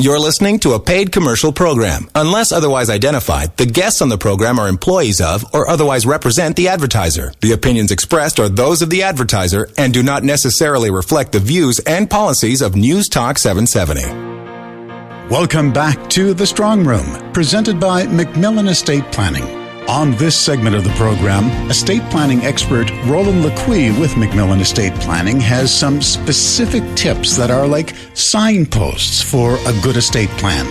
You're listening to a paid commercial program. Unless otherwise identified, the guests on the program are employees of or otherwise represent the advertiser. The opinions expressed are those of the advertiser and do not necessarily reflect the views and policies of News Talk 770. Welcome back to The Strong Room, presented by MacMillan Estate Planning. On this segment of the program, estate planning expert Roland Laqui with MacMillan Estate Planning has some specific tips that are like signposts for a good estate plan.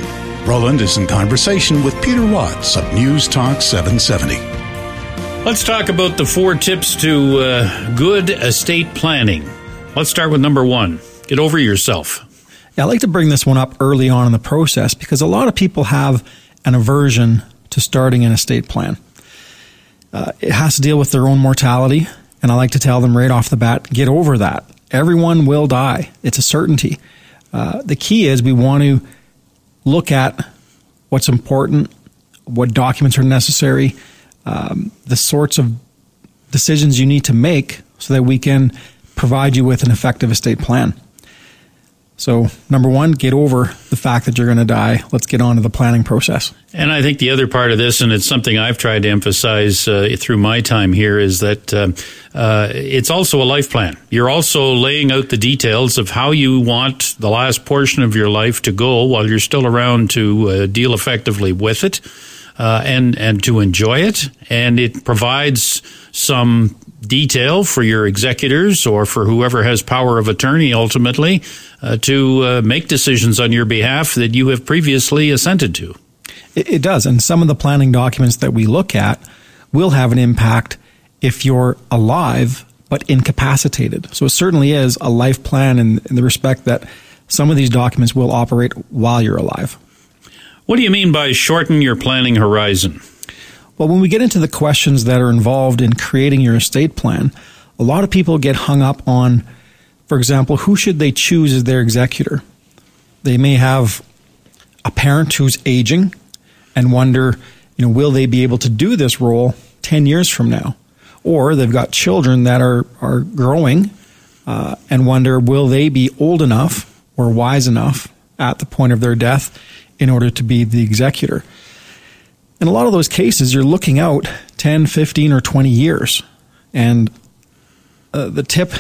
Roland is in conversation with Peter Watts of News Talk 770. Let's talk about the four tips to uh, good estate planning. Let's start with number one get over yourself. Yeah, I like to bring this one up early on in the process because a lot of people have an aversion to starting an estate plan uh, it has to deal with their own mortality. And I like to tell them right off the bat, get over that. Everyone will die. It's a certainty. Uh, the key is we want to look at what's important, what documents are necessary, um, the sorts of decisions you need to make so that we can provide you with an effective estate plan. So, number one, get over the fact that you're going to die. Let's get on to the planning process. And I think the other part of this, and it's something I've tried to emphasize uh, through my time here, is that uh, uh, it's also a life plan. You're also laying out the details of how you want the last portion of your life to go while you're still around to uh, deal effectively with it. Uh, and and to enjoy it, and it provides some detail for your executors or for whoever has power of attorney ultimately uh, to uh, make decisions on your behalf that you have previously assented to. It, it does. And some of the planning documents that we look at will have an impact if you're alive but incapacitated. So it certainly is a life plan in, in the respect that some of these documents will operate while you're alive. What do you mean by shorten your planning horizon? Well, when we get into the questions that are involved in creating your estate plan, a lot of people get hung up on, for example, who should they choose as their executor? They may have a parent who's aging and wonder, you know, will they be able to do this role 10 years from now? Or they've got children that are, are growing uh, and wonder, will they be old enough or wise enough at the point of their death in order to be the executor? In a lot of those cases, you're looking out 10, 15, or 20 years. And uh, the tip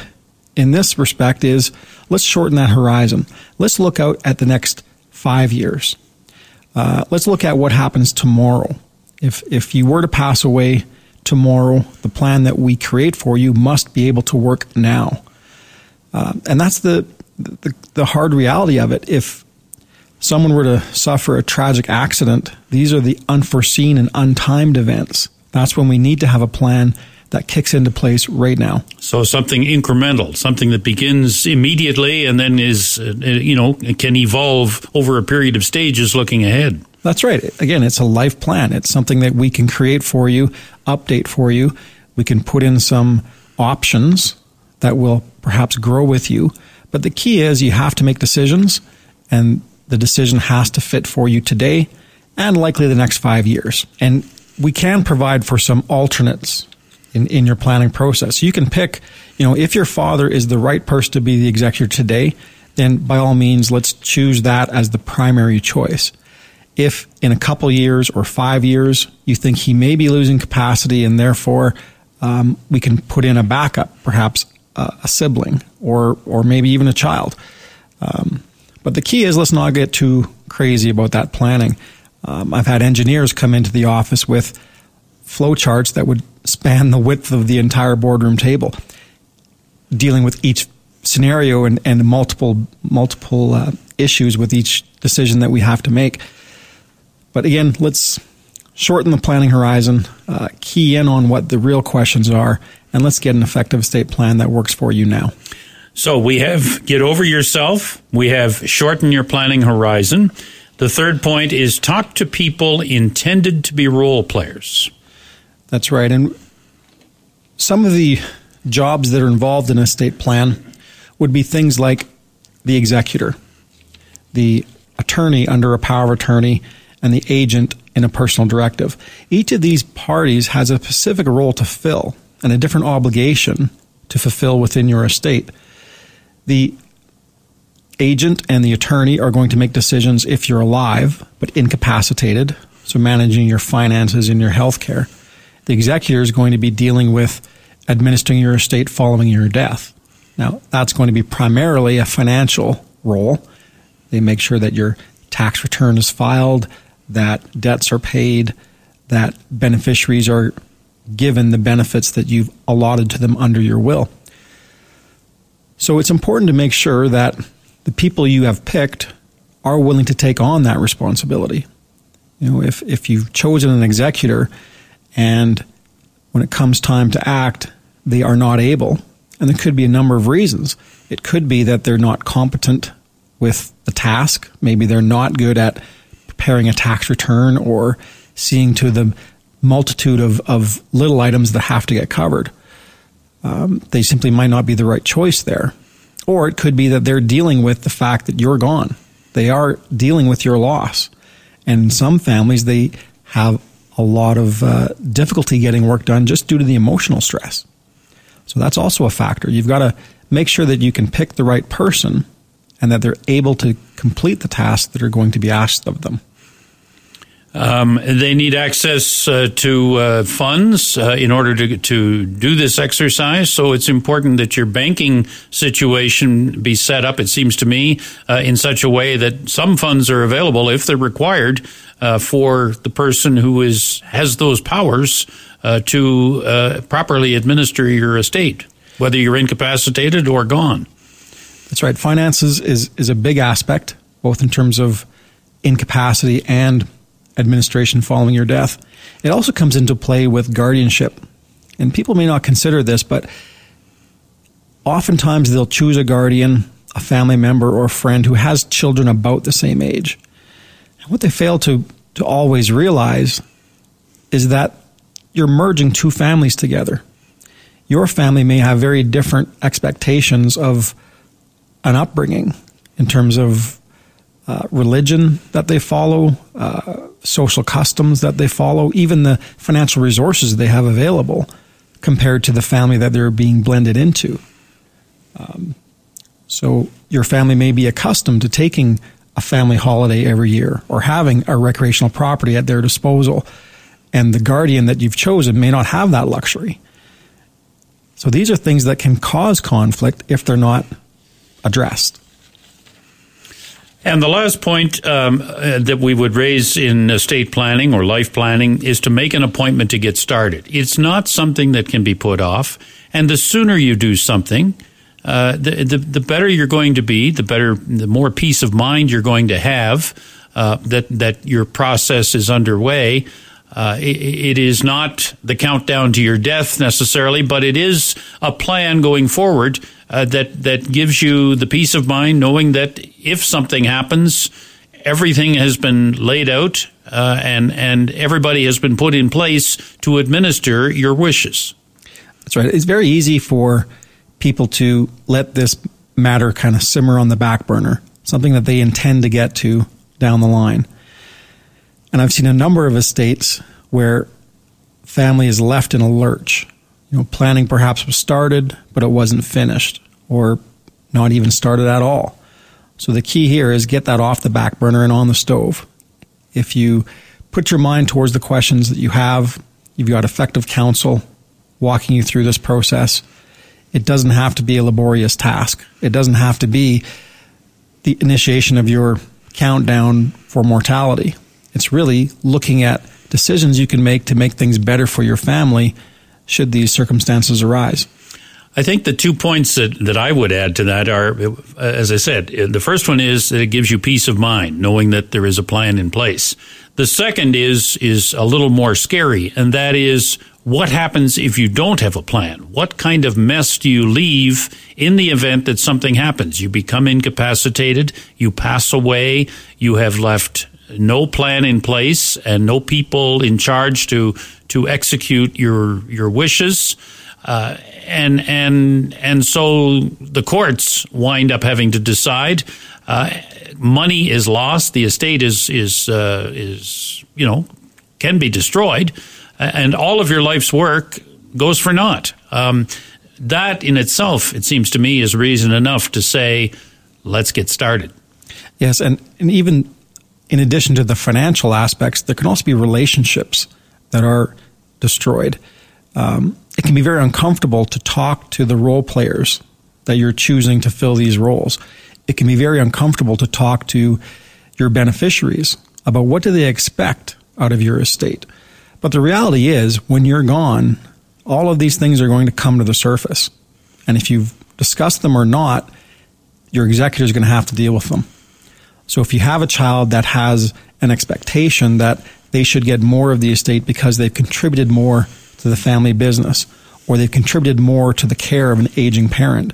in this respect is let's shorten that horizon. Let's look out at the next five years. Uh, let's look at what happens tomorrow. If, if you were to pass away tomorrow, the plan that we create for you must be able to work now. Uh, and that's the, the, the hard reality of it. If someone were to suffer a tragic accident, these are the unforeseen and untimed events. That's when we need to have a plan that kicks into place right now. So something incremental, something that begins immediately and then is, uh, you know, can evolve over a period of stages looking ahead. That's right. Again, it's a life plan. It's something that we can create for you, update for you. We can put in some options that will perhaps grow with you. But the key is you have to make decisions and the decision has to fit for you today and likely the next five years. And we can provide for some alternates in, in your planning process. You can pick, you know, if your father is the right person to be the executor today, then by all means, let's choose that as the primary choice. If in a couple years or five years you think he may be losing capacity and therefore um, we can put in a backup, perhaps a, a sibling or or maybe even a child. Um, but the key is let's not get too crazy about that planning. Um, I've had engineers come into the office with flowcharts that would span the width of the entire boardroom table, dealing with each scenario and, and multiple multiple uh, issues with each decision that we have to make. But again, let's shorten the planning horizon, uh, key in on what the real questions are, and let's get an effective estate plan that works for you now. So we have get over yourself. We have shorten your planning horizon. The third point is talk to people intended to be role players. That's right. And some of the jobs that are involved in a estate plan would be things like the executor, the attorney under a power of attorney, and the agent in a personal directive. Each of these parties has a specific role to fill and a different obligation to fulfill within your estate the agent and the attorney are going to make decisions if you're alive but incapacitated, so managing your finances and your health care. The executor is going to be dealing with administering your estate following your death. Now, that's going to be primarily a financial role. They make sure that your tax return is filed, that debts are paid, that beneficiaries are given the benefits that you've allotted to them under your will. So it's important to make sure that the people you have picked are willing to take on that responsibility. You know, if, if you've chosen an executor and when it comes time to act, they are not able, and there could be a number of reasons. It could be that they're not competent with the task. Maybe they're not good at preparing a tax return or seeing to the multitude of, of little items that have to get covered. Um, they simply might not be the right choice there. Or it could be that they're dealing with the fact that you're gone. They are dealing with your loss. And in some families, they have a lot of uh, difficulty getting work done just due to the emotional stress. So that's also a factor. You've got to make sure that you can pick the right person and that they're able to complete the tasks that are going to be asked of them. Um, they need access uh, to uh, funds uh, in order to to do this exercise. So it's important that your banking situation be set up. It seems to me uh, in such a way that some funds are available if they're required uh, for the person who is has those powers uh, to properly administer your estate, whether you're incapacitated or gone. That's right. Finances is is a big aspect, both in terms of incapacity and administration following your death. It also comes into play with guardianship. And people may not consider this, but oftentimes they'll choose a guardian, a family member, or a friend who has children about the same age. And what they fail to, to always realize is that you're merging two families together. Your family may have very different expectations of an upbringing in terms of uh, religion that they follow, uh, social customs that they follow, even the financial resources they have available compared to the family that they're being blended into. Um, so your family may be accustomed to taking a family holiday every year or having a recreational property at their disposal, and the guardian that you've chosen may not have that luxury. So these are things that can cause conflict if they're not addressed. And the last point um, uh, that we would raise in estate planning or life planning is to make an appointment to get started. It's not something that can be put off. And the sooner you do something, uh, the, the, the better you're going to be, the better, the more peace of mind you're going to have uh, that that your process is underway. Uh, it, it is not the countdown to your death necessarily, but it is a plan going forward uh, that that gives you the peace of mind knowing that if something happens, everything has been laid out uh, and and everybody has been put in place to administer your wishes. That's right. It's very easy for people to let this matter kind of simmer on the back burner, something that they intend to get to down the line. And I've seen a number of estates where family is left in a lurch. You know, planning perhaps was started, but it wasn't finished, or not even started at all. So the key here is get that off the back burner and on the stove. If you put your mind towards the questions that you have, you've got effective counsel walking you through this process. It doesn't have to be a laborious task. It doesn't have to be the initiation of your countdown for mortality. It's really looking at decisions you can make to make things better for your family should these circumstances arise. I think the two points that, that I would add to that are, uh, as I said, uh, the first one is that it gives you peace of mind, knowing that there is a plan in place. The second is is a little more scary, and that is what happens if you don't have a plan? What kind of mess do you leave in the event that something happens? You become incapacitated, you pass away, you have left no plan in place and no people in charge to to execute your your wishes. Uh, and and and so the courts wind up having to decide. Uh, money is lost. The estate is is uh, is you know can be destroyed, and all of your life's work goes for naught. Um, that in itself, it seems to me, is reason enough to say let's get started. Yes, and, and even in addition to the financial aspects, there can also be relationships that are destroyed. Um, it can be very uncomfortable to talk to the role players that you're choosing to fill these roles. It can be very uncomfortable to talk to your beneficiaries about what do they expect out of your estate. But the reality is, when you're gone, all of these things are going to come to the surface. And if you've discussed them or not, your executor is going to have to deal with them. So if you have a child that has an expectation that they should get more of the estate because they've contributed more to the family business or they've contributed more to the care of an aging parent,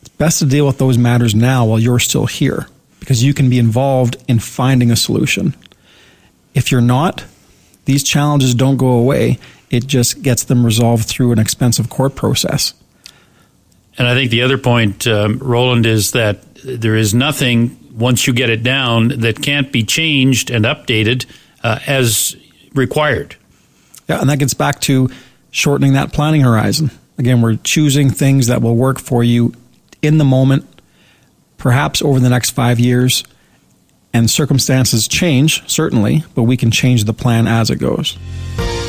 it's best to deal with those matters now while you're still here because you can be involved in finding a solution. If you're not, these challenges don't go away. It just gets them resolved through an expensive court process. And I think the other point, um, Roland, is that there is nothing once you get it down that can't be changed and updated uh, as required. Yeah, and that gets back to shortening that planning horizon. Again, we're choosing things that will work for you in the moment, perhaps over the next five years. And circumstances change, certainly, but we can change the plan as it goes.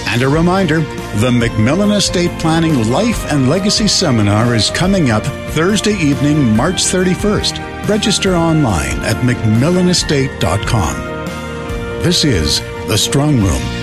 And a reminder the MacMillan Estate Planning Life and Legacy Seminar is coming up Thursday evening, March 31st. Register online at MacMillanestate.com. This is The Strong Room